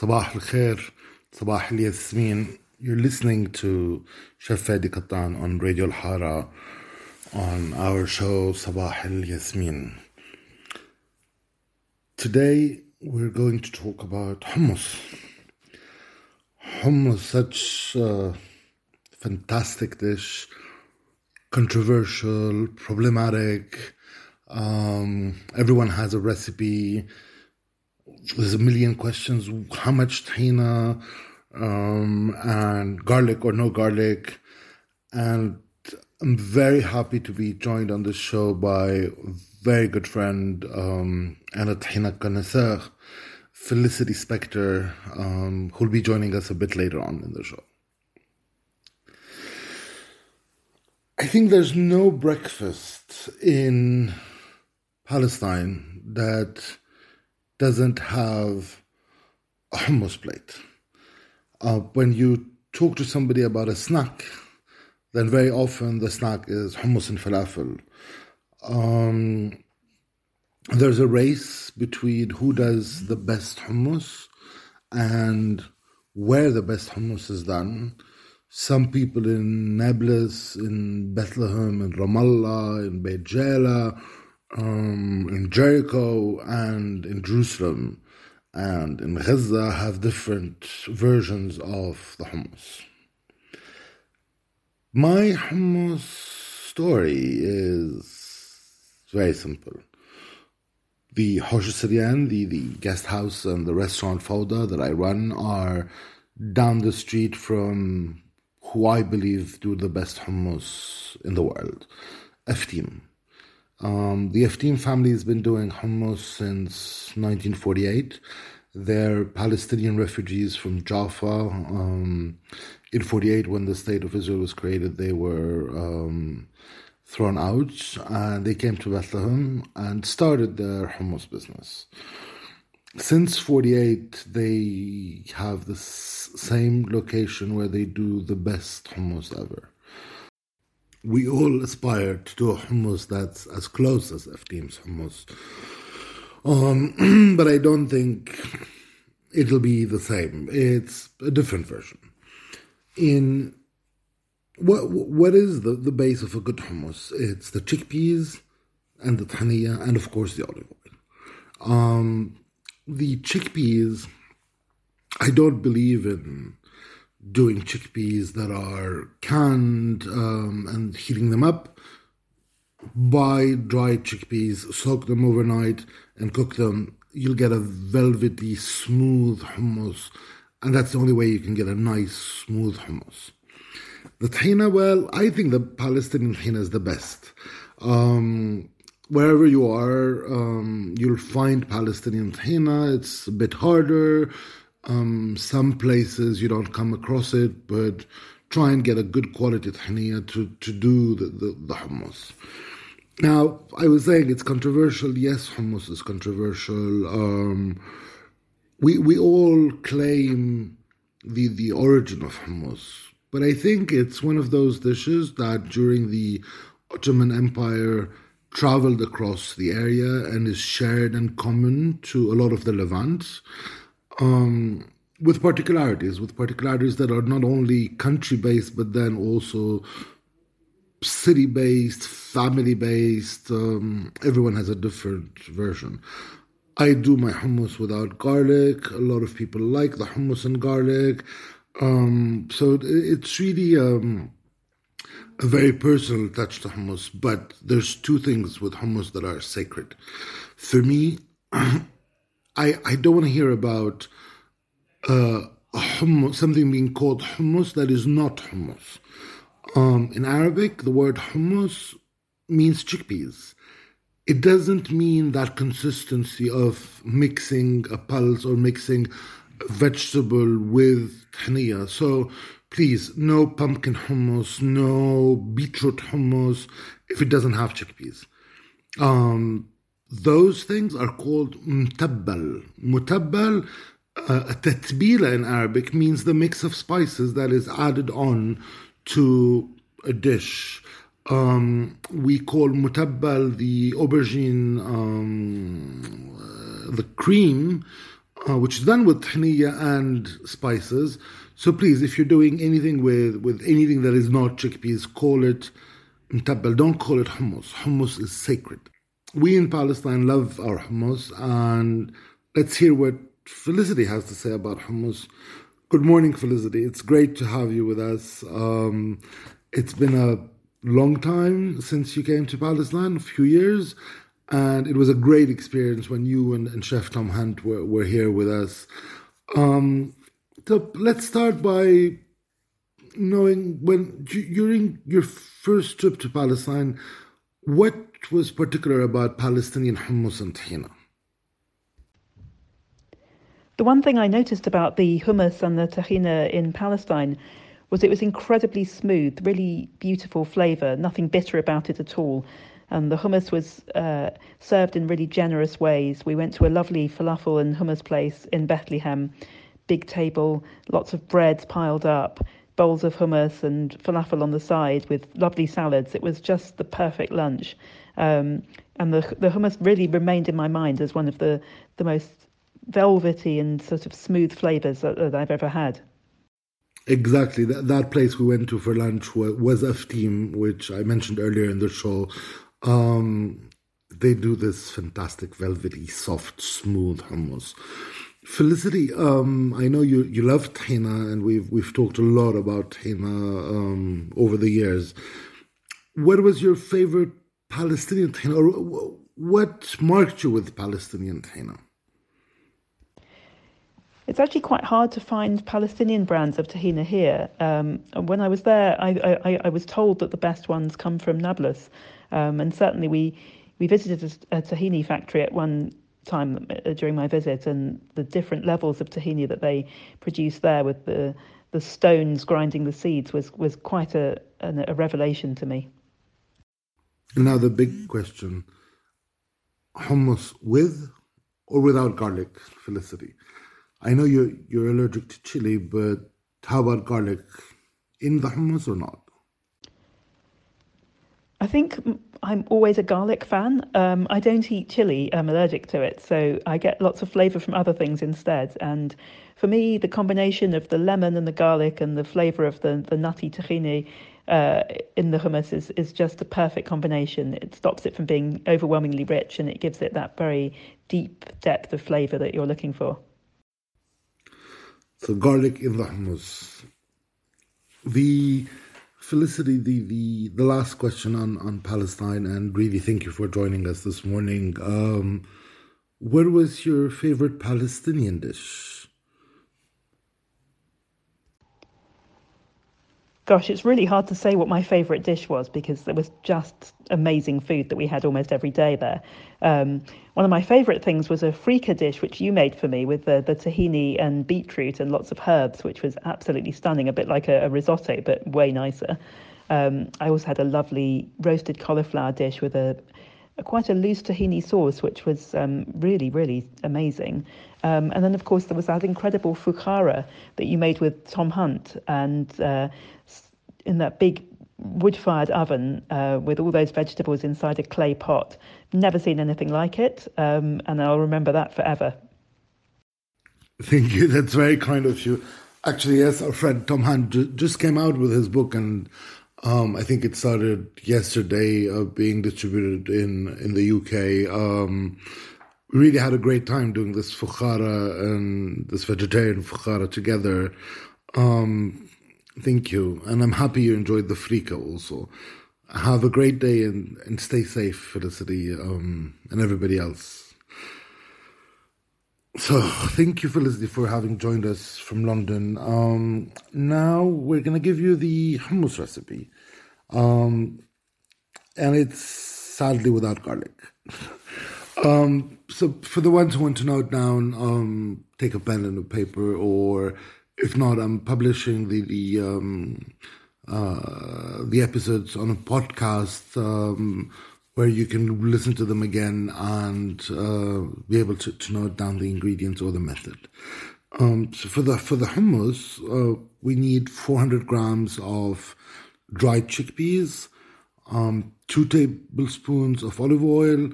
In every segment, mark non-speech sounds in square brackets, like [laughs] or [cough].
Sabah al Khair, Sabah al Yasmin. You're listening to Chef Fadi Kattan on Radio Al Hara on our show Sabah al Yasmin. Today we're going to talk about hummus. Hummus, such a fantastic dish, controversial, problematic. Um, everyone has a recipe there's a million questions. How much tahina um, and garlic or no garlic? And I'm very happy to be joined on this show by a very good friend um, and a tahina connoisseur, Felicity Spector, um, who'll be joining us a bit later on in the show. I think there's no breakfast in Palestine that doesn't have a hummus plate. Uh, when you talk to somebody about a snack, then very often the snack is hummus and falafel. Um, there's a race between who does the best hummus and where the best hummus is done. Some people in Nablus, in Bethlehem, in Ramallah, in Beit Jala, um, in Jericho and in Jerusalem and in Gaza have different versions of the hummus. My hummus story is very simple. The Hosh the, the guest house and the restaurant Fawda that I run are down the street from who I believe do the best hummus in the world, Eftim. Um, the Eftim family has been doing hummus since 1948. They're Palestinian refugees from Jaffa. Um, in 48, when the state of Israel was created, they were um, thrown out and they came to Bethlehem and started their hummus business. Since 48, they have the same location where they do the best hummus ever we all aspire to do a hummus that's as close as Eftim's hummus. Um, [clears throat] but I don't think it'll be the same. It's a different version. In what what is the, the base of a good hummus? It's the chickpeas and the tahniya and of course the olive oil. Um, the chickpeas, I don't believe in doing chickpeas that are canned um, and heating them up. Buy dried chickpeas, soak them overnight, and cook them. You'll get a velvety, smooth hummus, and that's the only way you can get a nice, smooth hummus. The tahina, well, I think the Palestinian tahina is the best. Um, wherever you are, um, you'll find Palestinian tahina. It's a bit harder. Um, some places you don't come across it, but try and get a good quality tahniya to, to do the, the, the hummus. Now, I was saying it's controversial. Yes, hummus is controversial. Um, we we all claim the the origin of hummus, but I think it's one of those dishes that during the Ottoman Empire traveled across the area and is shared and common to a lot of the Levant um, with particularities, with particularities that are not only country based, but then also city based, family based. Um, everyone has a different version. I do my hummus without garlic. A lot of people like the hummus and garlic. Um, so it's really um, a very personal touch to hummus. But there's two things with hummus that are sacred. For me, [clears throat] I, I don't want to hear about uh, hummus, something being called hummus that is not hummus. Um, in Arabic, the word hummus means chickpeas. It doesn't mean that consistency of mixing a pulse or mixing vegetable with tahniya. So please, no pumpkin hummus, no beetroot hummus if it doesn't have chickpeas. Um, those things are called mutabbal. Mutabbal, uh, tatbila in Arabic, means the mix of spices that is added on to a dish. Um, we call mutabbal the aubergine, um, uh, the cream uh, which is done with tahniya and spices. So please, if you're doing anything with, with anything that is not chickpeas, call it mtabbal. Don't call it hummus. Hummus is sacred. We in Palestine love our hummus, and let's hear what Felicity has to say about hummus. Good morning, Felicity. It's great to have you with us. Um, it's been a long time since you came to Palestine, a few years, and it was a great experience when you and, and Chef Tom Hunt were, were here with us. Um, so let's start by knowing when during your first trip to Palestine, what was particular about Palestinian hummus and tahina? The one thing I noticed about the hummus and the tahina in Palestine was it was incredibly smooth, really beautiful flavour, nothing bitter about it at all. And the hummus was uh, served in really generous ways. We went to a lovely falafel and hummus place in Bethlehem, big table, lots of breads piled up, bowls of hummus and falafel on the side with lovely salads. It was just the perfect lunch. Um, and the, the hummus really remained in my mind as one of the, the most velvety and sort of smooth flavours that, that I've ever had. Exactly. That, that place we went to for lunch was, was Aftim, which I mentioned earlier in the show. Um, they do this fantastic, velvety, soft, smooth hummus. Felicity, um, I know you, you love tahina, and we've we've talked a lot about tahina um, over the years. What was your favorite Palestinian tahina, or what marked you with Palestinian tahina? It's actually quite hard to find Palestinian brands of tahina here. Um, when I was there, I, I, I, was told that the best ones come from Nablus, um, and certainly we we visited a, a tahini factory at one time uh, during my visit, and the different levels of tahini that they produce there with the the stones grinding the seeds was was quite a a, a revelation to me. Now the big question: hummus with or without garlic, Felicity? I know you're you're allergic to chili, but how about garlic in the hummus or not? I think I'm always a garlic fan. Um, I don't eat chili; I'm allergic to it, so I get lots of flavour from other things instead. And for me, the combination of the lemon and the garlic and the flavour of the the nutty tahini uh, in the hummus is is just a perfect combination. It stops it from being overwhelmingly rich, and it gives it that very deep depth of flavour that you're looking for. So garlic in the hummus. The Felicity, the, the, the last question on, on Palestine, and really thank you for joining us this morning. Um, what was your favorite Palestinian dish? Gosh, it's really hard to say what my favourite dish was because there was just amazing food that we had almost every day there. Um, one of my favourite things was a frika dish which you made for me with the, the tahini and beetroot and lots of herbs, which was absolutely stunning, a bit like a, a risotto but way nicer. Um, I also had a lovely roasted cauliflower dish with a, a quite a loose tahini sauce, which was um, really, really amazing. Um, and then, of course, there was that incredible fukara that you made with Tom Hunt, and uh, in that big wood-fired oven uh, with all those vegetables inside a clay pot. Never seen anything like it, um, and I'll remember that forever. Thank you. That's very kind of you. Actually, yes, our friend Tom Hunt just came out with his book, and um, I think it started yesterday uh, being distributed in in the UK. Um, we really had a great time doing this fukhara and this vegetarian fukhara together. Um, thank you, and I'm happy you enjoyed the frika also. Have a great day and, and stay safe, Felicity, um, and everybody else. So, [laughs] thank you, Felicity, for having joined us from London. Um, now we're going to give you the hummus recipe. Um, and it's sadly without garlic. [laughs] um, so, for the ones who want to note down, um, take a pen and a paper, or if not, I'm publishing the the um, uh, the episodes on a podcast um, where you can listen to them again and uh, be able to, to note down the ingredients or the method. Um, so for the for the hummus, uh, we need 400 grams of dried chickpeas, um, two tablespoons of olive oil,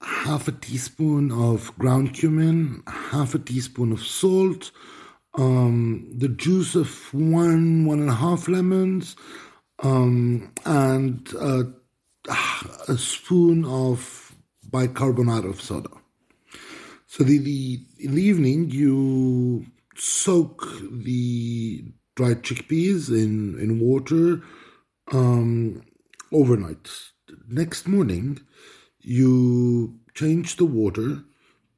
half a teaspoon of ground cumin, half a teaspoon of salt, um, the juice of one, one and a half lemons, um, and uh, [sighs] a spoon of bicarbonate of soda. So the, the in the evening you soak the dried chickpeas in in water um, overnight. Next morning, you change the water,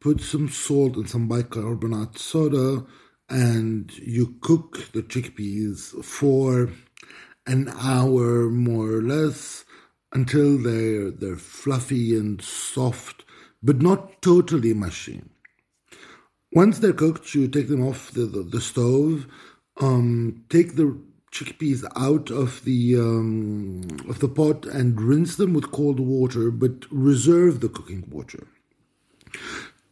put some salt and some bicarbonate soda, and you cook the chickpeas for an hour more or less until they're they're fluffy and soft, but not totally mushy. Once they're cooked, you take them off the, the, the stove, um, take the chickpeas out of the um, of the pot and rinse them with cold water, but reserve the cooking water.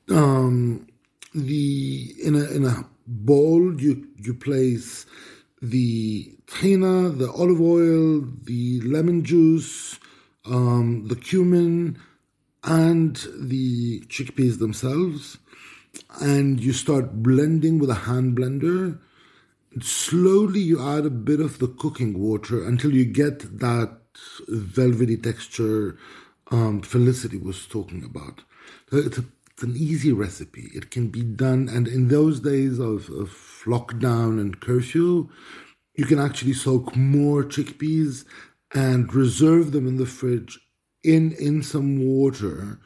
Um, the in a in a bowl you you place the tahina, the olive oil, the lemon juice, um, the cumin, and the chickpeas themselves, and you start blending with a hand blender. Slowly, you add a bit of the cooking water until you get that velvety texture um, Felicity was talking about. It's, a, it's, an easy recipe. It can be done, and in those days of, of lockdown and curfew, you can actually soak more chickpeas and reserve them in the fridge in in some water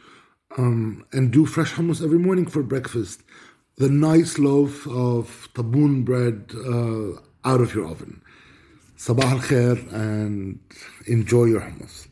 um, and do fresh hummus every morning for breakfast. The nice loaf of taboon bread uh, out of your oven. Sabah al khair and enjoy your hummus.